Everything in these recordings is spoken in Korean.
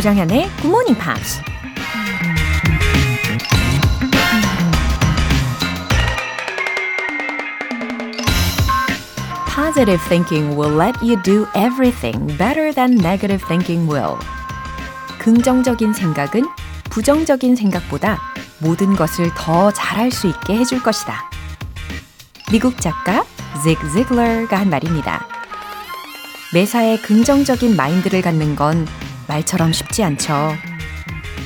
조정현의 Good Morning Pops. Positive thinking will let you do everything better than negative thinking will. 긍정적인 생각은 부정적인 생각보다 모든 것을 더 잘할 수 있게 해줄 것이다. 미국 작가 직 지글러가 한 말입니다. 매사에 긍정적인 마인드를 갖는 건 말처럼 쉽지 않죠.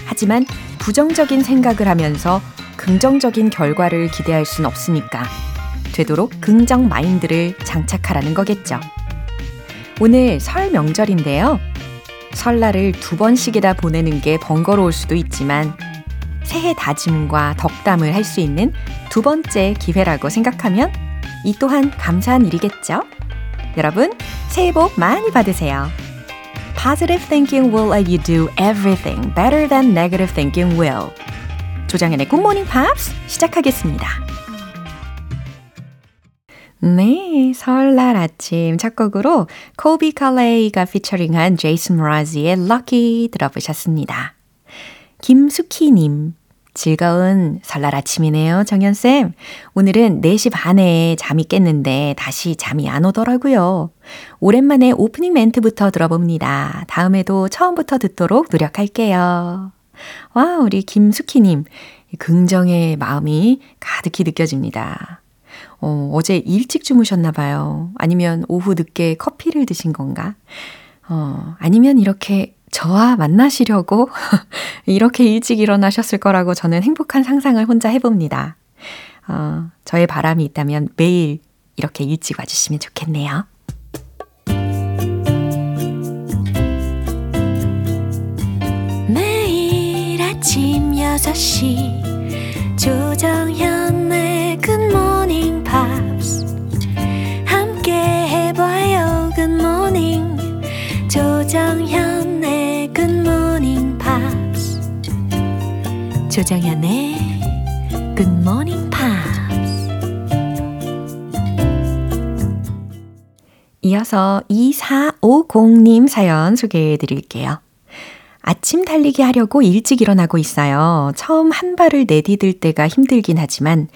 하지만 부정적인 생각을 하면서 긍정적인 결과를 기대할 순 없으니까 되도록 긍정 마인드를 장착하라는 거겠죠. 오늘 설 명절인데요. 설날을 두 번씩이나 보내는 게 번거로울 수도 있지만 새해 다짐과 덕담을 할 수 있는 두 번째 기회라고 생각하면 이 또한 감사한 일이겠죠? 여러분, 새해 복 많이 받으세요. Positive thinking will let you do everything better than negative thinking will. 조장현의 Good Morning Pops 시작하겠습니다. 네, 설날 아침 첫 곡으로 코비 칼레이가 피처링한 제이슨 모라지의 Lucky 들어보셨습니다. 김수키님, 즐거운 설날 아침이네요, 정연쌤. 오늘은 4시 반에 잠이 깼는데 다시 잠이 안 오더라고요. 오랜만에 오프닝 멘트부터 들어봅니다. 다음에도 처음부터 듣도록 노력할게요. 와, 우리 김수키님, 긍정의 마음이 가득히 느껴집니다. 어, 어제 일찍 주무셨나 봐요. 아니면 오후 늦게 커피를 드신 건가? 어, 아니면 이렇게 저와 만나시려고 이렇게 일찍 일어나셨을 거라고 저는 행복한 상상을 혼자 해봅니다. 어, 저의 바람이 있다면 매일 이렇게 일찍 와주시면 좋겠네요. 매일 아침 6시 조정현 조정현의 Good Morning Pops. 이어서 2450님 사연 소개해 드릴게요. 아침 달리기 하려고 일찍 일어나고 있어요. 처음 한 발을 내디딜 때가 힘들긴 하지만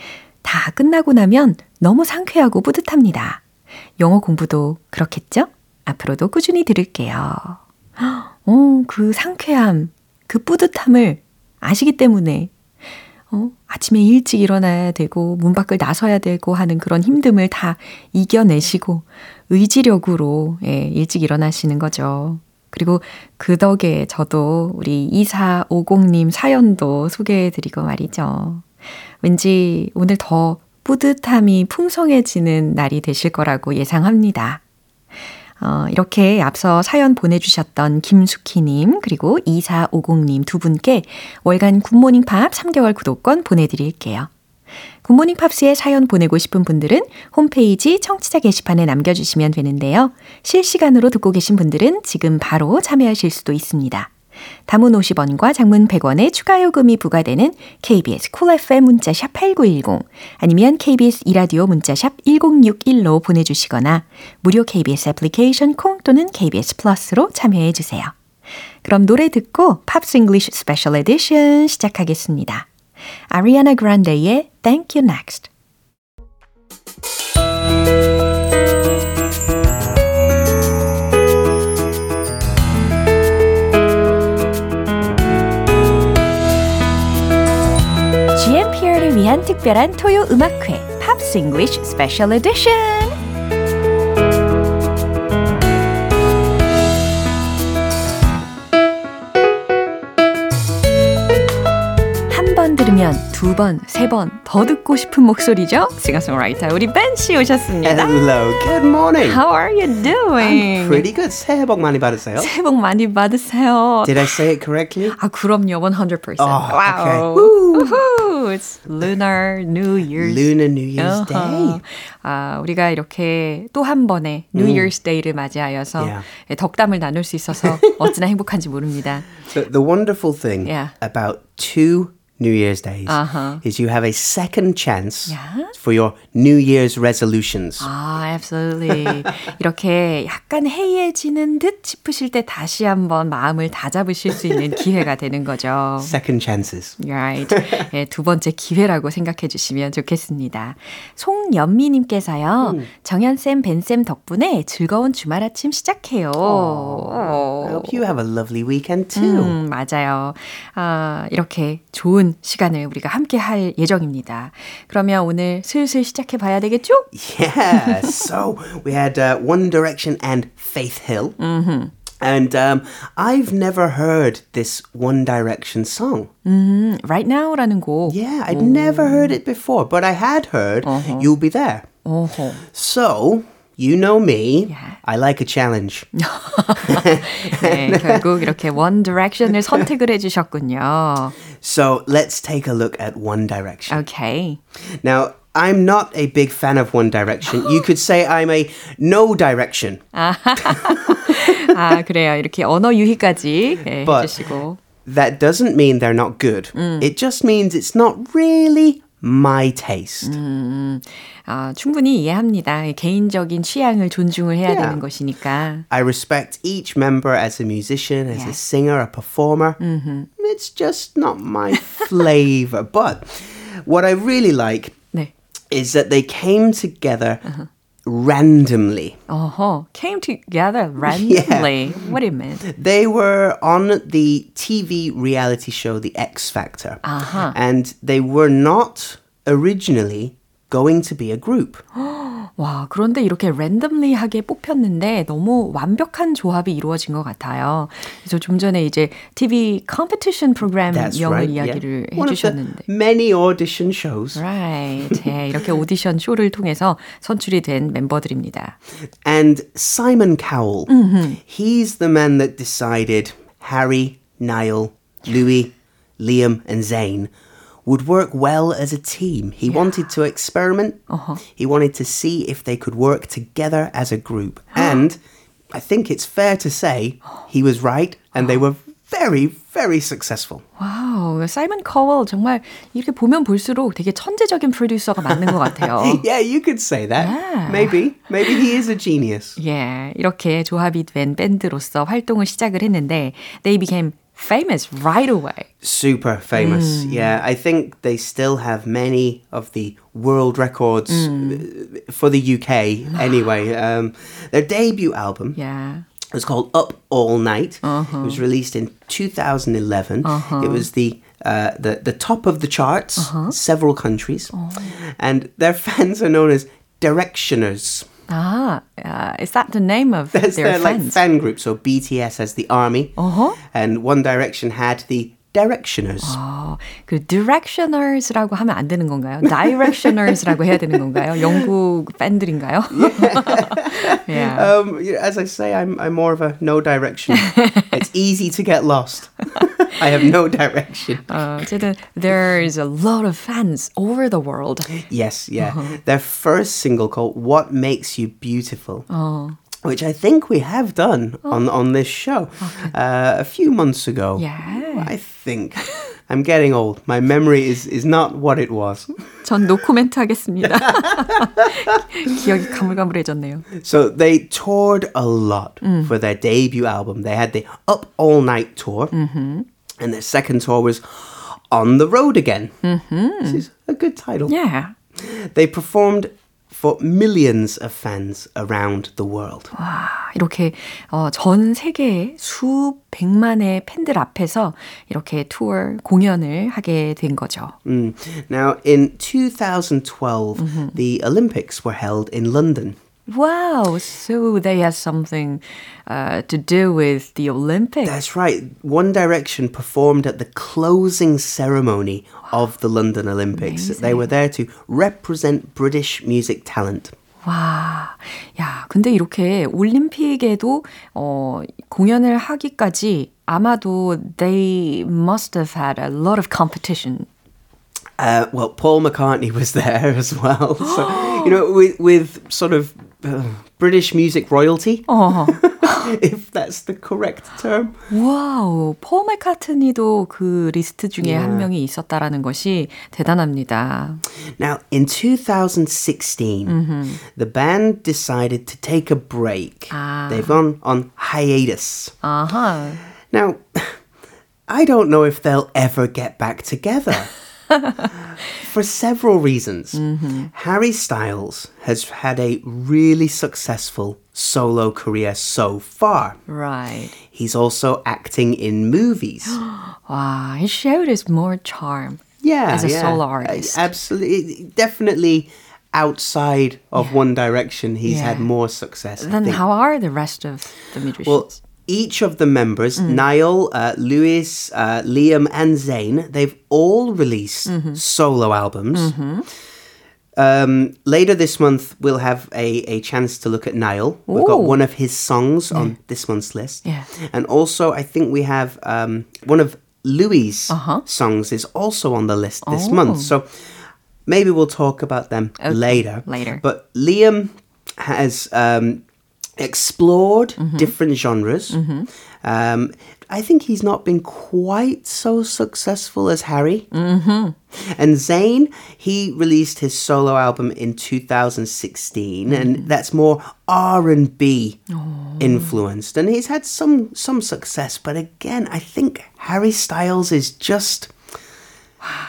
다 끝나고 나면 너무 상쾌하고 뿌듯합니다. 영어 공부도 그렇겠죠? 앞으로도 꾸준히 들을게요. 어, 그 상쾌함, 그 뿌듯함을 아시기 때문에 어, 아침에 일찍 일어나야 되고 문 밖을 나서야 되고 하는 그런 힘듦을 다 이겨내시고 의지력으로 예, 일찍 일어나시는 거죠. 그리고 그 덕에 저도 우리 2450님 사연도 소개해 드리고 말이죠. 왠지 오늘 더 뿌듯함이 풍성해지는 날이 되실 거라고 예상합니다. 어, 이렇게 앞서 사연 보내주셨던 김수키님, 그리고 2450님 두 분께 월간 굿모닝 팝 3개월 구독권 보내드릴게요. 굿모닝 팝스에 사연 보내고 싶은 분들은 홈페이지 청취자 게시판에 남겨주시면 되는데요. 실시간으로 듣고 계신 분들은 지금 바로 참여하실 수도 있습니다. 단문 50원과 장문 100원의 추가 요금이 부과되는 KBS Cool FM 문자샵 8910 아니면 KBS 2라디오 문자샵 1061로 보내주시거나 무료 KBS 애플리케이션 콩 또는 KBS 플러스로 참여해 주세요. 그럼 노래 듣고 Pops English Special Edition 시작하겠습니다. 아리아나 그란데의 Thank You Next 위한 특별한 토요 음악회 팝스 잉글리쉬 스페셜 에디션 한번 들으면 두 번, 세 번 더 듣고 싶은 목소리죠? 싱어송라이터 우리 벤씨 오셨습니다. Hello, good morning. How are you doing? I'm pretty good. 새해 복 많이 받으세요. 새해 복 많이 받으세요. Did I say it correctly? 아, 그럼요. 100%. Oh, wow. okay. It's Lunar New Year's. Lunar New Year's uh-huh. Day. 아, 우리가 이렇게 또 한 번의 New Year's Day를 맞이하여서 Yeah. 덕담을 나눌 수 있어서 어찌나 행복한지 모릅니다. The, the wonderful thing Yeah. about two New Year's days Uh-huh. is you have a second chance Yeah? for your New Year's resolutions. 아, absolutely. 이렇게 약간 해이해지는 듯 싶으실 때 다시 한번 마음을 다잡으실 수 있는 기회가 되는 거죠. Second chances. Right. 예, 두 번째 기회라고 생각해 주시면 좋겠습니다. 송연미 님께서요. 정연쌤, 벤 쌤 덕분에 즐거운 주말 아침 시작해요. I hope you have a lovely weekend too. 음, 맞아요. 아, 이렇게 좋은 시간을 우리가 함께 할 예정입니다. 그러면 오늘 슬슬 시작해 봐야 되겠죠? Yeah. so we had uh, One Direction and Faith Hill. Mm-hmm. And um, I've never heard this One Direction song. 음, Right Now라는 곡. Yeah, I'd never heard it before, but I had heard You'll Be There. 어허. So, you know me, Yeah. I like a challenge. 네, 결국 이렇게 One Direction을 선택을 해주셨군요. So, let's take a look at One Direction. Okay. Now, I'm not a big fan of One Direction. You could say I'm a no direction. 아, 그래요. 이렇게 언어 유희까지 예, But- 해주시고. That doesn't mean they're not good. It just means it's not really my taste. 아, 충분히 이해합니다. 개인적인 취향을 존중을 해야 Yeah. 되는 것이니까. I respect each member as a musician, as Yeah. a singer, a performer. It's just not my flavor. But what I really like 네. is that they came together randomly. 어허, came together randomly. What do you mean? They were on the TV reality show The X Factor. Uh-huh. And they were not originally going to be a group. 와, 그런데 이렇게 랜덤리하게 뽑혔는데 너무 완벽한 조합이 이루어진 것 같아요. 그래서 좀 전에 이제 TV 컴피티션 프로그램 That's 영어 right. 이야기를 yeah. 해주셨는데. many audition shows. Right. 예, 이렇게 오디션 쇼를 통해서 선출이 된 멤버들입니다. And Simon Cowell, he's the man that decided Harry, Niall, Louis, Liam, and Zayn would work well as a team. He wanted to experiment. He wanted to see if they could work together as a group. and I think it's fair to say he was right, and they were very, very successful. 와우, 사이먼 커웰 정말 이렇게 보면 볼수록 되게 천재적인 프로듀서가 맞는 것 같아요. Yeah, you could say that. Yeah. Maybe. Maybe he is a genius. 예, 이렇게 조합이 된 밴드로서 활동을 시작을 했는데 they became famous right away. super famous. Yeah, I think they still have many of the world records uh, for the UK anyway. Um, their debut album Yeah. was called Up All Night. It was released in 2011. It was the uh, the the top of the charts, several countries, and their fans are known as Directioners. 아, uh, is that the name of That's their their like fan group. So BTS has the army, Uh-huh. and One Direction had the Directioners. 어, 그 directioners라고 하면 안 되는 건가요? directioners라고 해야 되는 건가요? 영국 팬들인가요? yeah. Um, yeah, as I say, I'm I'm more of a no direction. it's easy to get lost. I have no direction. 어, 어쨌든 there's a lot of fans over the world. Yes, yeah. Their first single called "What Makes You Beautiful." Which I think we have done on on this show uh, a few months ago. Yeah. I think I'm getting old. My memory is is not what it was. 전 노코멘트 하겠습니다. 기억이 가물가물해졌네요. So they toured a lot for their debut album. They had the Up All Night tour, and their second tour was On the Road Again. This is a good title. Yeah. They performed for millions of fans around the world. 와, 이렇게 어, 전 세계의 수백만의 팬들 앞에서 이렇게 투어 공연을 하게 된 거죠. Mm. Now, in 2012, the Olympics were held in London. Wow, so they had something uh, to do with the Olympics. That's right. One Direction performed at the closing ceremony of the London Olympics. They were there to represent British music talent. 와, 야, 근데 이렇게 올림픽에도 어, 공연을 하기까지 아마도 they must have had a lot of competition. Uh, well, Paul McCartney was there as well. So, you know, with, with sort of uh, British music royalty, 어. if that's the correct term. 와우, 폴 맥카트니도 그 리스트 중에 Yeah. 한 명이 있었다라는 것이 대단합니다. Now, in 2016, the band decided to take a break. Ah. They've gone on hiatus. 아하. Now, I don't know if they'll ever get back together. For several reasons. Harry Styles has had a really successful solo career so far. Right. He's also acting in movies. 와, he showed his more charm. Yeah, As a yeah. solo Uh, artist. Absolutely, definitely outside of One Direction, he's had more success. Then how are the rest of the musicians? Well, each of the members, Mm. Niall, uh, Lewis, uh, Liam, and Zayn, they've all released Mm-hmm. solo albums. Um, later this month, we'll have a, a chance to look at Niall. We've got one of his songs on this month's list. Yeah. And also, I think we have um, one of Louis' Uh-huh. songs is also on the list this Oh. month. So maybe we'll talk about them Okay, later. later. But Liam has um, explored Mm-hmm. different genres. Um, I think he's not been quite so successful as Harry. Mm-hmm. And Zayn, he released his solo album in 2016, Mm. and that's more R and B influenced. And he's had some some success, but again, I think Harry Styles is just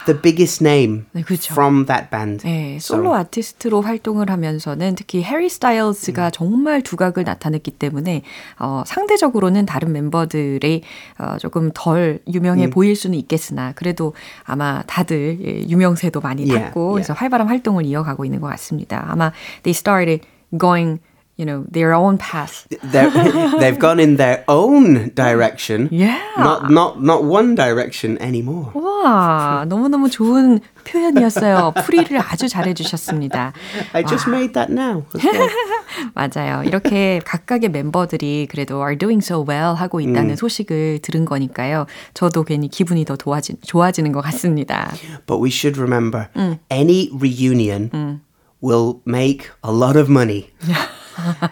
the biggest name 네, 그쵸. from that band. 네, So- 솔로 아티스트로 활동을 하면서는 특히 해리 스타일스가 음. 정말 두각을 나타냈기 때문에 어, 상대적으로는 다른 멤버들이 어, 조금 덜 유명해 음. 보일 수는 있겠으나 그래도 아마 다들 예, 유명세도 많이 Yeah, 탔고 그래서 yeah. 활발한 활동을 이어가고 있는 것 같습니다. 아마 they started going you know their own path. They're, they've gone in their own direction. Yeah. Not not not one direction anymore. 와, 너무너무 좋은 표현이었어요. 풀이를 아주 잘해 주셨습니다. I just made that now. as well. 맞아요. 이렇게 각각의 멤버들이 그래도 are doing so well 하고 음. 있다는 소식을 들은 거니까요. 저도 괜히 기분이 더 도와지, 좋아지는 것 같습니다. but we should remember, any reunion will make a lot of money.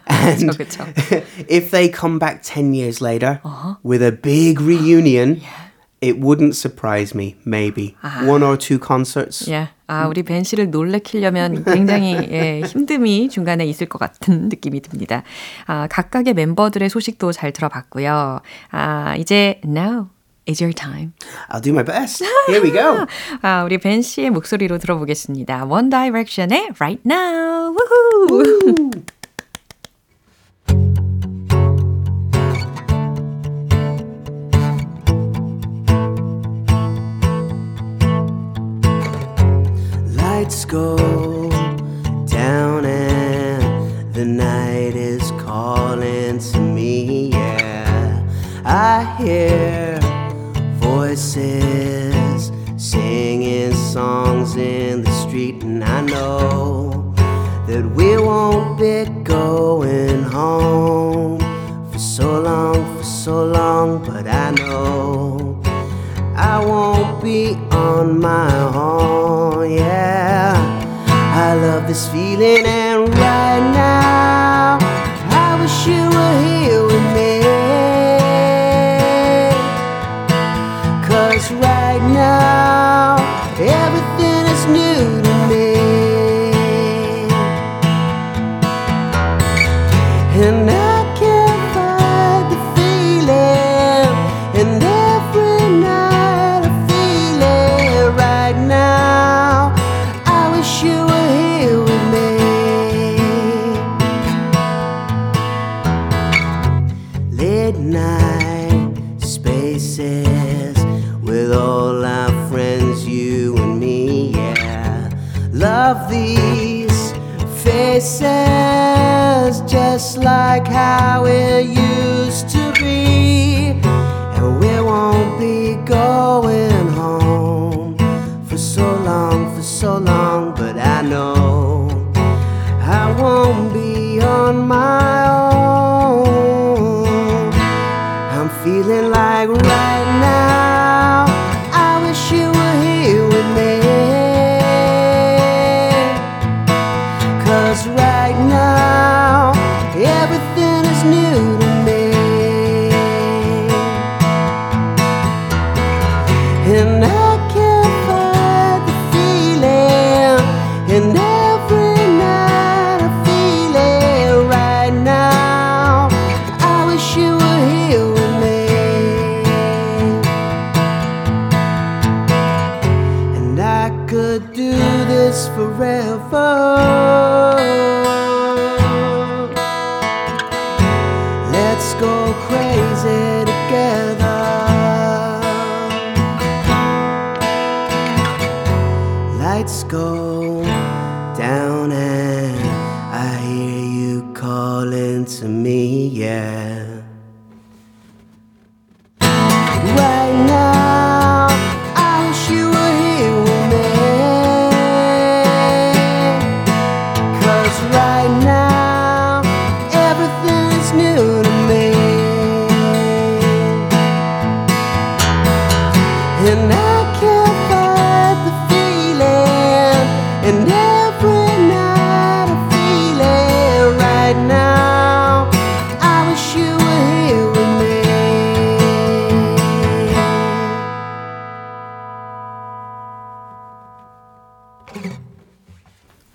and 그쵸. if they come back 10 years later with a big reunion, it wouldn't surprise me, maybe. One or two concerts. 예. 아, 우리 벤 씨를 놀래키려면 굉장히 예, 힘듦이 중간에 있을 것 같은 느낌이 듭니다. 아, 각각의 멤버들의 소식도 잘 들어봤고요. 아, 이제 now is your time. I'll do my best. Here we go. 아, 우리 벤 씨의 목소리로 들어보겠습니다. One Direction의 Right Now. 우후! Lights go down and the night is calling to me. Yeah, I hear voices singing songs in the street, and I know that we won't be going home for so long, for so long. But I know I won't be on my this feeling,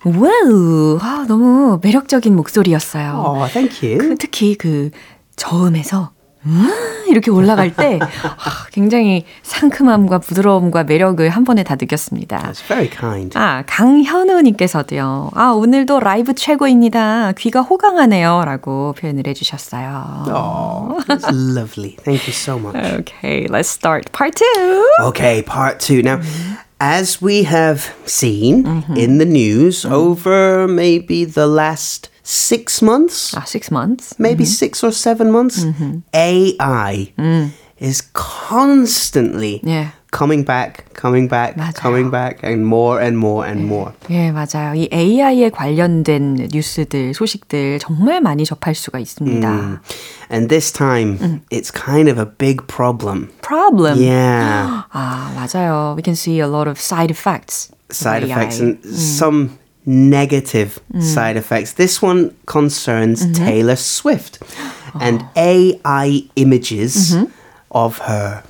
Wow, 아, 너무 매력적인 목소리였어요. Oh, thank you. 그, 특히 그 저음에서 음, 이렇게 올라갈 때 아, 굉장히 상큼함과 부드러움과 매력을 한 번에 다 느꼈습니다. That's very kind. 아, 강현우 님께서도요. 아, 오늘도 라이브 최고입니다. 귀가 호강하네요. 라고 표현을 해 주셨어요. Oh, that's lovely. Thank you so much. Okay, let's start part two. Okay, part two. Now, as we have seen mm-hmm. in the news mm-hmm. over maybe the last six months, 아, six months. maybe mm-hmm. six or seven months, AI mm. is constantly 예 coming back, coming back, 맞아요. coming back, and more and more and more. 예, 맞아요. 이 AI에 관련된 뉴스들, 소식들 정말 많이 접할 수가 있습니다. And this time, it's kind of a big problem. Problem. Yeah. 아, 맞아요. We can see a lot of side effects. of side AI. effects and some negative side effects. This one concerns Taylor Swift and AI images of her.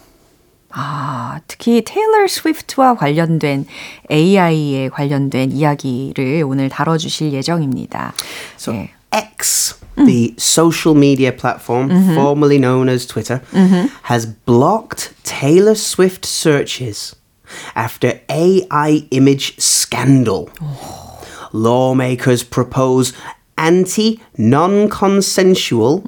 아, 특히 테일러 스위프트와 관련된 AI에 관련된 이야기를 오늘 다뤄주실 예정입니다. So 예. X, the social media platform formerly known as Twitter, has blocked Taylor Swift searches after AI image scandal. Lawmakers propose anti non consensual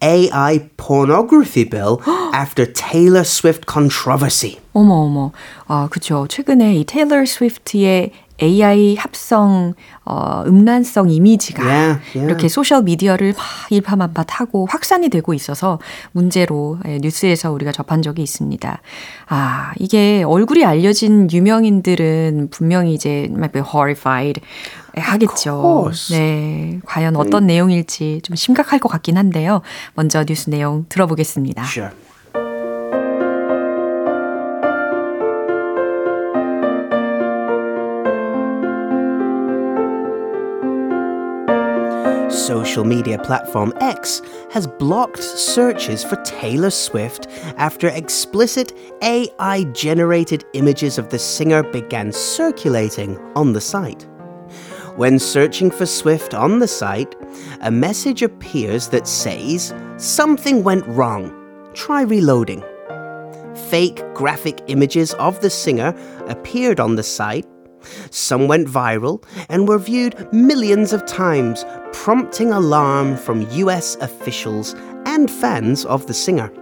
AI pornography bill after Taylor Swift controversy. 어머 어머. 아, 그쵸. 최근에 이 테일러 스위프트의 AI 합성 어, 음란성 이미지가 Yeah, yeah. 이렇게 소셜 미디어를 막 일파만파하고 확산이 되고 있어서 문제로 예, 뉴스에서 우리가 접한 적이 있습니다. 아 이게 얼굴이 알려진 유명인들은 분명히 이제 might be horrified 하겠죠. 네, 과연 어떤 내용일지 좀 심각할 것 같긴 한데요. 먼저 뉴스 내용 들어보겠습니다. Sure. Social media platform X has blocked searches for Taylor Swift after explicit AI generated images of the singer began circulating on the site. When searching for Swift on the site, a message appears that says, Something went wrong. Try reloading. Fake graphic images of the singer appeared on the site. Some went viral and were viewed millions of times, prompting alarm from US officials and fans of the singer.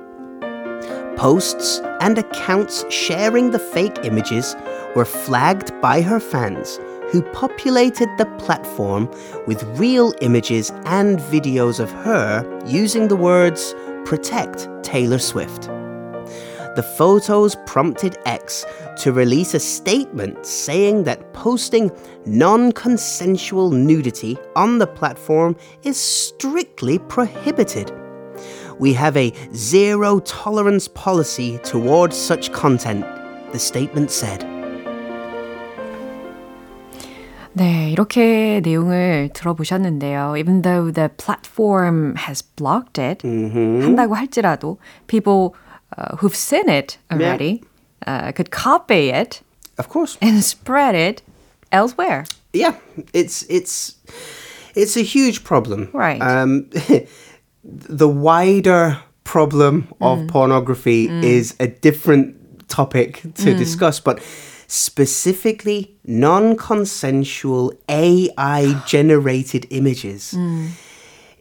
Posts and accounts sharing the fake images were flagged by her fans, who populated the platform with real images and videos of her using the words Protect Taylor Swift. The photos prompted X to release a statement saying that posting non consensual nudity on the platform is strictly prohibited. We have a zero tolerance policy towards such content, the statement said. 네, 이렇게 내용을 들어보셨는데요. Even though the platform has blocked it, 한다고 할지라도 people uh, who've seen it already uh, could copy it Of course. and spread it elsewhere. Yeah, it's it's it's a huge problem. Right. Um, the wider problem of pornography is a different topic to discuss, but specifically non-consensual AI generated images.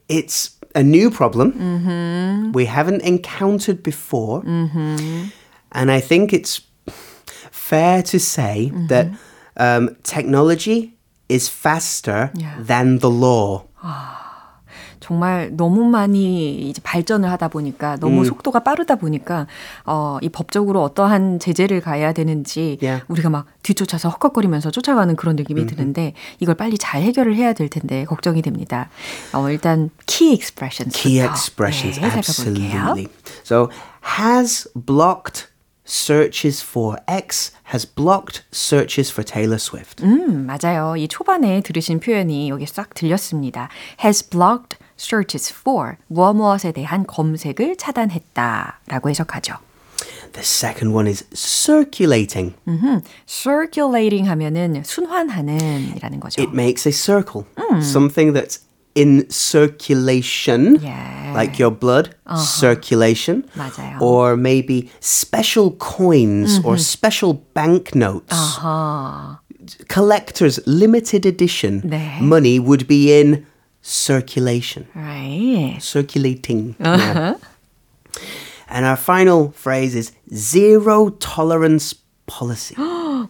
It's a new problem mm-hmm. we haven't encountered before. Mm-hmm. And I think it's fair to say mm-hmm. that um, technology is faster Yeah. than the law. Ah. 정말 너무 많이 이제 발전을 하다 보니까 너무 속도가 빠르다 보니까 어, 이 법적으로 어떠한 제재를 가야 되는지 Yeah. 우리가 막 뒤쫓아서 헉헉거리면서 쫓아가는 그런 느낌이 드는데 이걸 빨리 잘 해결을 해야 될 텐데 걱정이 됩니다. 어, 일단 key expressions Key expressions, 네, absolutely. So, has blocked searches for X, has blocked searches for Taylor Swift. 음, 맞아요. 이 초반에 들으신 표현이 여기 싹 들렸습니다. has blocked searches for 무엇 무엇에 대한 검색을 차단했다 라고 해석하죠. The second one is circulating. 음흠, circulating 하면은 순환하는 이라는 거죠. It makes a circle. Something that's in circulation, Yeah. like your blood, circulation. 맞아요. Or maybe special coins or special banknotes. 아하. Collector's limited edition 네. money would be in circulation. Right. circulating. Yeah. And our final phrase is zero tolerance policy.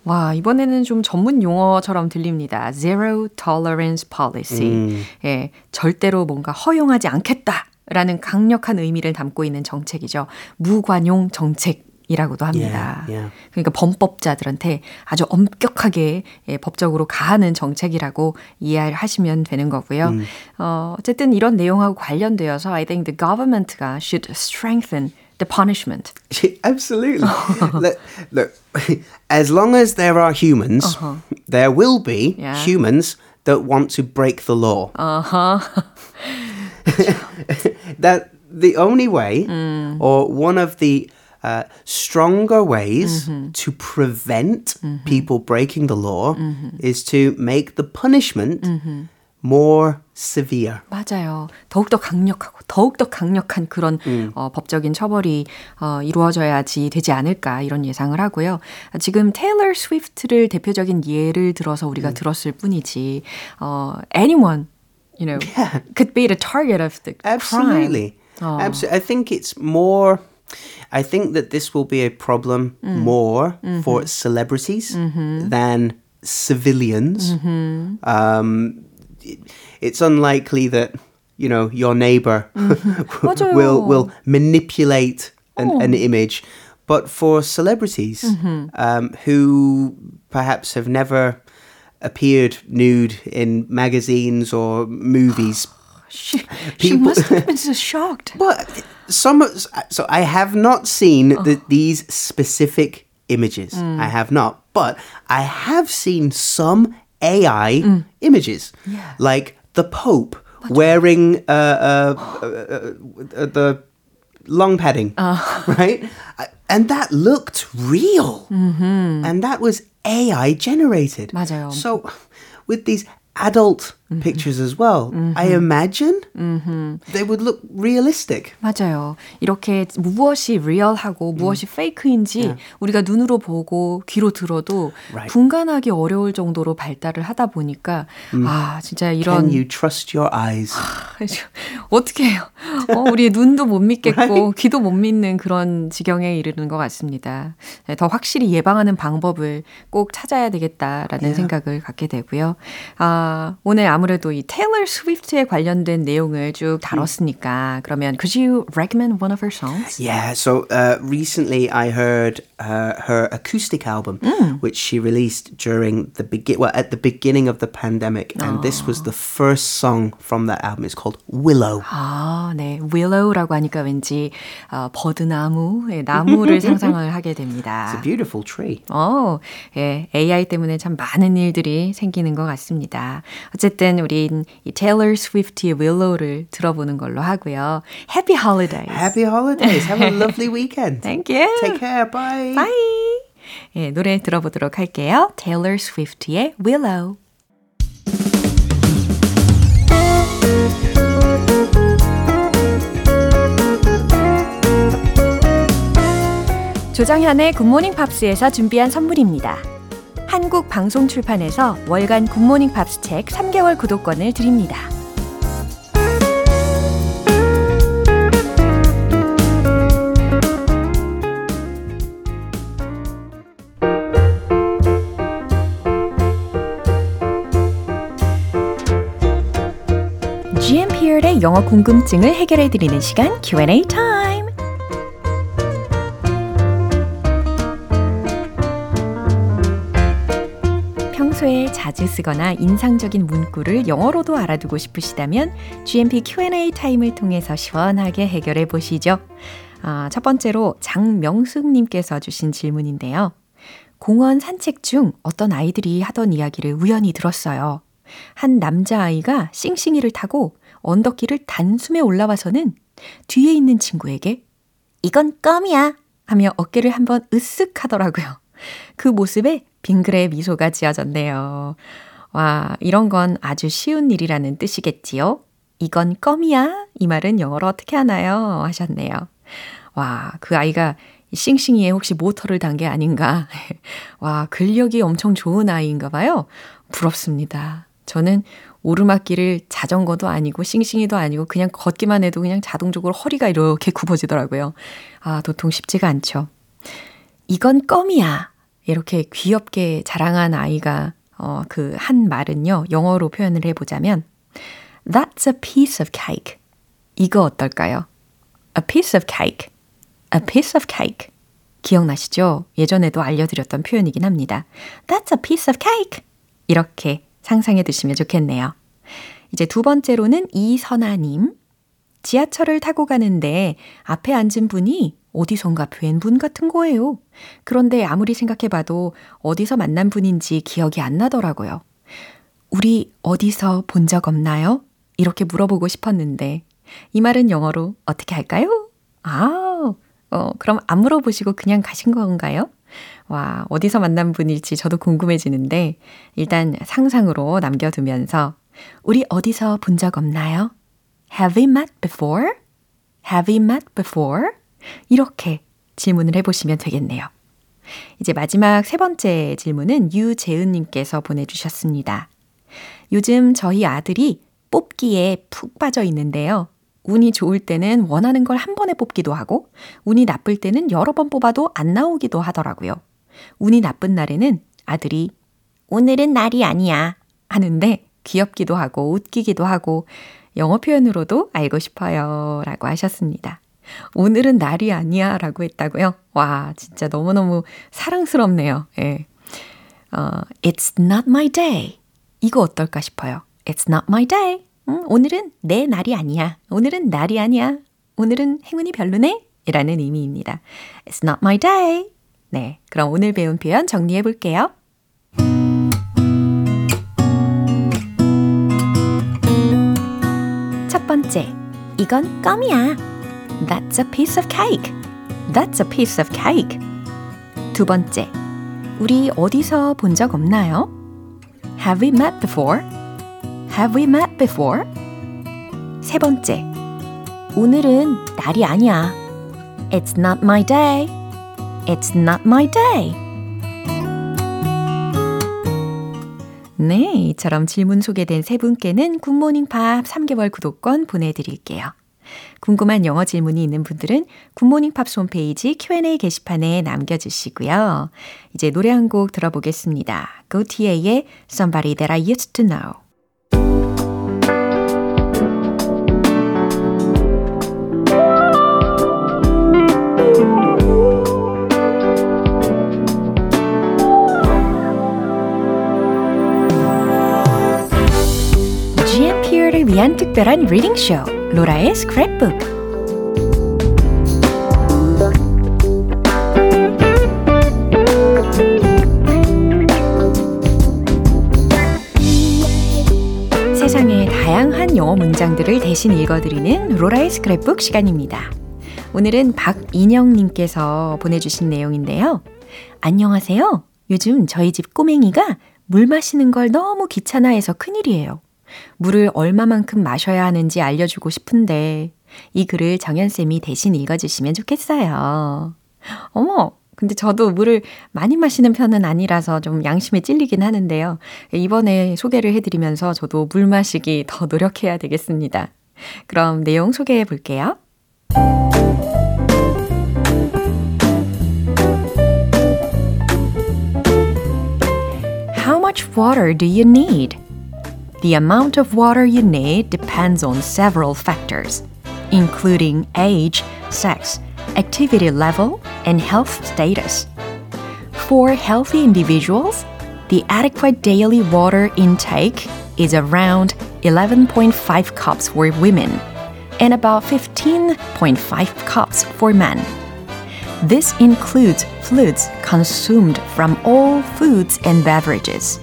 와, 이번에는 좀 전문 용어처럼 들립니다. Zero tolerance policy. 예, 절대로 뭔가 허용하지 않겠다 라는 강력한 의미를 담고 있는 정책이죠. 무관용 정책. 이라고도 합니다. Yeah, yeah. 그러니까 범법자들한테 아주 엄격하게 예, 법적으로 가하는 정책이라고 이해하시면 되는 거고요. 어, 어쨌든 이런 내용하고 관련되어서 I think the government가 should strengthen the punishment. Absolutely. look, look, as long as there are humans, there will be Yeah. humans that want to break the law. Uh-huh. that the only way, or one of the uh, stronger ways to prevent people breaking the law is to make the punishment more severe. 맞아요. 더욱더 강력하고 더욱더 강력한 그런 어, 법적인 처벌이 어, 이루어져야지 되지 않을까 이런 예상을 하고요. 지금 테일러 스위프트를 대표적인 예를 들어서 우리가 들었을 뿐이지 어, anyone you know could be the target of the Absolutely. crime. Absolutely. I think it's more. I think that this will be a problem mm. more mm-hmm. for celebrities mm-hmm. than civilians. Mm-hmm. Um, it, it's unlikely that you know your neighbor will will manipulate an, oh. an, image, but for celebrities um, who perhaps have never appeared nude in magazines or movies She, she People- must have been so shocked. Well, some so I have not seen the, these specific images. I have not, but I have seen some AI images, like the Pope wearing uh, uh, uh, uh, the long padding, right? I- And that looked real, and that was AI generated. 맞아요. So, with these adult pictures as well, I imagine they would look realistic. 맞아요. 이렇게 무엇이 리얼하고 무엇이 페이크인지 우리가 눈으로 보고 귀로 들어도 Right. 분간하기 어려울 정도로 발달을 하다 보니까 아 진짜 이런 Can you trust your eyes? 어떻게 해요? 어, 우리 눈도 못 믿겠고 귀도 못 믿는 그런 지경에 이르는 것 같습니다. 네, 더 확실히 예방하는 방법을 꼭 찾아야 되겠다라는 생각을 갖게 되고요. 아, 오늘 아무래도 이 테일러 스위프트에 관련된 내용을 쭉 다뤘으니까 그러면 could you recommend one of her songs? Yeah, so uh, recently I heard uh, her acoustic album, which she released during the begin well at the beginning of the pandemic, and this was the first song from that album. It's called Willow. 아, 네. willow라고 하니까 왠지 어, 버드나무, 예, 나무를 상상을 하게 됩니다. It's a beautiful tree. 어, 예, AI 때문에 참 많은 일들이 생기는 것 같습니다. 어쨌든 우린 이 테일러 스위프트의 Willow를 들어보는 걸로 하고요. Happy holidays. Happy holidays. Have a lovely weekend. Thank you. Take care. Bye. Bye. 예, 노래 들어보도록 할게요. 테일러 스위프트의 Willow. 조정현의 굿모닝 팝스에서 준비한 선물입니다. 한국 방송 출판에서 월간 굿모닝 팝스 책 3개월 구독권을 드립니다. 영어 궁금증을 해결해 드리는 시간 Q&A 타임. 평소에 자주 쓰거나 인상적인 문구를 영어로도 알아두고 싶으시다면 GMP Q&A 타임을 통해서 시원하게 해결해 보시죠. 아, 첫 번째로 장명숙님께서 주신 질문인데요. 공원 산책 중 어떤 아이들이 하던 이야기를 우연히 들었어요. 한 남자아이가 싱싱이를 타고 언덕길을 단숨에 올라와서는 뒤에 있는 친구에게 이건 껌이야 하며 어깨를 한번 으쓱 하더라고요. 그 모습에 빙그레 미소가 지어졌네요. 와, 이런 건 아주 쉬운 일이라는 뜻이겠지요? 이건 껌이야? 이 말은 영어로 어떻게 하나요? 하셨네요. 와, 그 아이가 싱싱이에 혹시 모터를 단 게 아닌가? 와, 근력이 엄청 좋은 아이인가 봐요. 부럽습니다. 저는 오르막길을 자전거도 아니고 싱싱이도 아니고 그냥 걷기만 해도 그냥 자동적으로 허리가 이렇게 굽어지더라고요. 아, 도통 쉽지가 않죠. 이건 껌이야. 이렇게 귀엽게 자랑한 아이가 어, 그 한 말은요. 영어로 표현을 해보자면 That's a piece of cake. 이거 어떨까요? A piece of cake. A piece of cake. 기억나시죠? 예전에도 알려드렸던 표현이긴 합니다. That's a piece of cake. 이렇게 상상해 두시면 좋겠네요. 이제 두 번째로는 이선아님. 지하철을 타고 가는데 앞에 앉은 분이 어디선가 뵌 분 같은 거예요. 그런데 아무리 생각해봐도 어디서 만난 분인지 기억이 안 나더라고요. 우리 어디서 본 적 없나요? 이렇게 물어보고 싶었는데 이 말은 영어로 어떻게 할까요? 아, 어, 그럼 안 물어보시고 그냥 가신 건가요? 와, 어디서 만난 분일지 저도 궁금해지는데 일단 상상으로 남겨두면서 우리 어디서 본 적 없나요? Have we met before? Have we met before? 이렇게 질문을 해보시면 되겠네요. 이제 마지막 세 번째 질문은 유재은님께서 보내주셨습니다. 요즘 저희 아들이 뽑기에 푹 빠져 있는데요. 운이 좋을 때는 원하는 걸 한 번에 뽑기도 하고, 운이 나쁠 때는 여러 번 뽑아도 안 나오기도 하더라고요. 운이 나쁜 날에는 아들이 오늘은 날이 아니야 하는데 귀엽기도 하고 웃기기도 하고 영어 표현으로도 알고 싶어요 라고 하셨습니다. 오늘은 날이 아니야 라고 했다고요? 와, 진짜 너무너무 사랑스럽네요. 예. 어, It's not my day. 이거 어떨까 싶어요. It's not my day. 음, 오늘은 내 날이 아니야. 오늘은 날이 아니야. 오늘은 행운이 별로네? 이라는 의미입니다. It's not my day. 네, 그럼 오늘 배운 표현 정리해 볼게요. 첫 번째, 이건 껌이야. That's a piece of cake. That's a piece of cake. 두 번째, 우리 어디서 본 적 없나요? Have we met before? Have we met before? 세 번째, 오늘은 날이 아니야. It's not my day. It's not my day. 네, 이처럼 질문 소개된 세 분께는 굿모닝 팝 3개월 구독권 보내드릴게요. 궁금한 영어 질문이 있는 분들은 굿모닝 팝스 홈페이지 Q&A 게시판에 남겨주시고요. 이제 노래 한 곡 들어보겠습니다. Gotye의 Somebody That I Used to Know. 위한 특별한 리딩쇼 로라의 스크랩북 세상의 다양한 영어 문장들을 대신 읽어드리는 로라의 스크랩북 시간입니다. 오늘은 박인영님께서 보내주신 내용인데요. 안녕하세요. 요즘 저희 집 꼬맹이가 물 마시는 걸 너무 귀찮아해서 큰일이에요. 물을 얼마만큼 마셔야 하는지 알려주고 싶은데 이 글을 정연쌤이 대신 읽어주시면 좋겠어요. 어머, 근데 저도 물을 많이 마시는 편은 아니라서 좀 양심에 찔리긴 하는데요. 이번에 소개를 해드리면서 저도 물 마시기 더 노력해야 되겠습니다. 그럼 내용 소개해 볼게요. How much water do you need? The amount of water you need depends on several factors, including age, sex, activity level, and health status. For healthy individuals, the adequate daily water intake is around 11.5 cups for women and about 15.5 cups for men. This includes fluids consumed from all foods and beverages.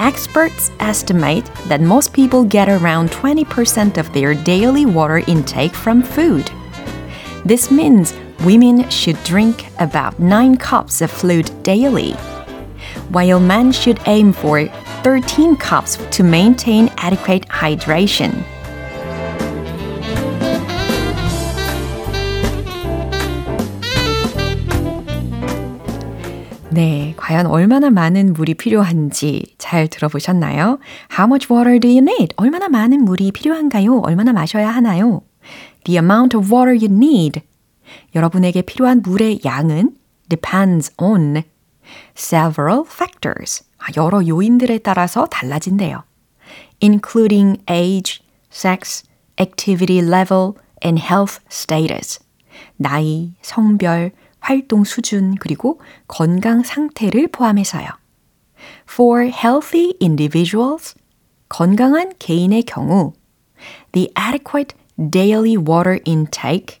Experts estimate that most people get around 20% of their daily water intake from food. This means women should drink about 9 cups of fluid daily, while men should aim for 13 cups to maintain adequate hydration. 네, 과연 얼마나 많은 물이 필요한지 잘 들어보셨나요? How much water do you need? 얼마나 많은 물이 필요한가요? 얼마나 마셔야 하나요? The amount of water you need. 여러분에게 필요한 물의 양은 depends on several factors. 여러 요인들에 따라서 달라진대요. including age, sex, activity level, and health status. 나이, 성별, 활동 수준, 그리고 건강 상태를 포함해서요. For healthy individuals, 건강한 개인의 경우, the adequate daily water intake,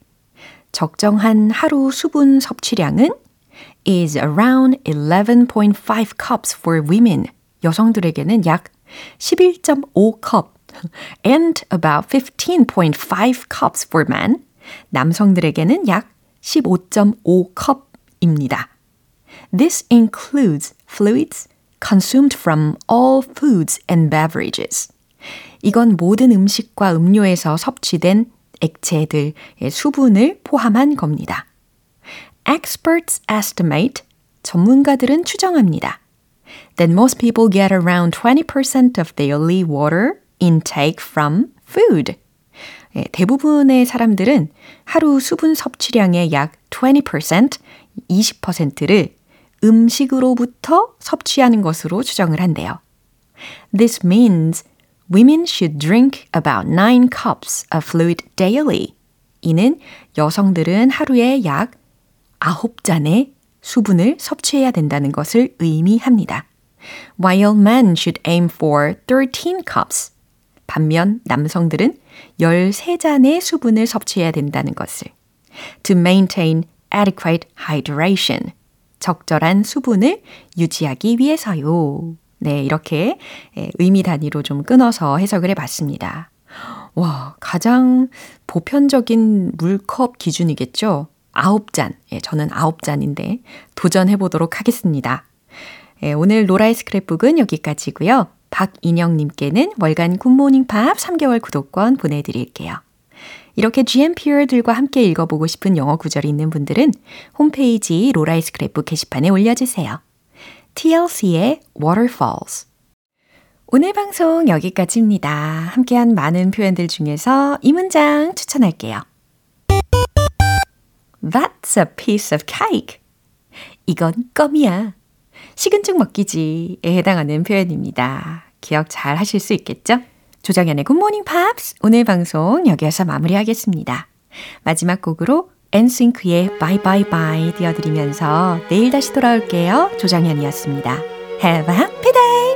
적정한 하루 수분 섭취량은 is around 11.5 cups for women. 여성들에게는 약 11.5컵 and about 15.5 cups for men. 남성들에게는 약 15.5컵입니다. This includes fluids consumed from all foods and beverages. 이건 모든 음식과 음료에서 섭취된 액체들의 수분을 포함한 겁니다. Experts estimate 전문가들은 추정합니다. That most people get around 20% of daily water intake from food. 예, 대부분의 사람들은 하루 수분 섭취량의 약 20%, 20%를 음식으로부터 섭취하는 것으로 추정을 한대요. This means women should drink about 9 cups of fluid daily. 이는 여성들은 하루에 약 9잔의 수분을 섭취해야 된다는 것을 의미합니다. While men should aim for 13 cups. 반면 남성들은 13잔의 수분을 섭취해야 된다는 것을 to maintain adequate hydration 적절한 수분을 유지하기 위해서요. 네, 이렇게 의미 단위로 좀 끊어서 해석을 해 봤습니다. 와, 가장 보편적인 물컵 기준이겠죠? 아홉 잔. 예, 저는 아홉 잔인데 도전해 보도록 하겠습니다. 예, 오늘 로라의 스크랩북은 여기까지고요. 박인영님께는 월간 굿모닝 팝 3개월 구독권 보내드릴게요. 이렇게 GMPR들과 함께 읽어보고 싶은 영어 구절이 있는 분들은 홈페이지 로라이 스크랩북 게시판에 올려주세요. TLC의 Waterfalls 오늘 방송 여기까지입니다. 함께한 많은 표현들 중에서 이 문장 추천할게요. That's a piece of cake. 이건 껌이야. 죽 먹기지에 해당하는 표현입니다. 기억 잘 하실 수 있겠죠? 조정현의 굿모닝 팝스 오늘 방송 여기에서 마무리하겠습니다. 마지막 곡으로 엔싱크의 Bye Bye Bye 띄워드리면서 내일 다시 돌아올게요. 조정현이었습니다. Have a happy day!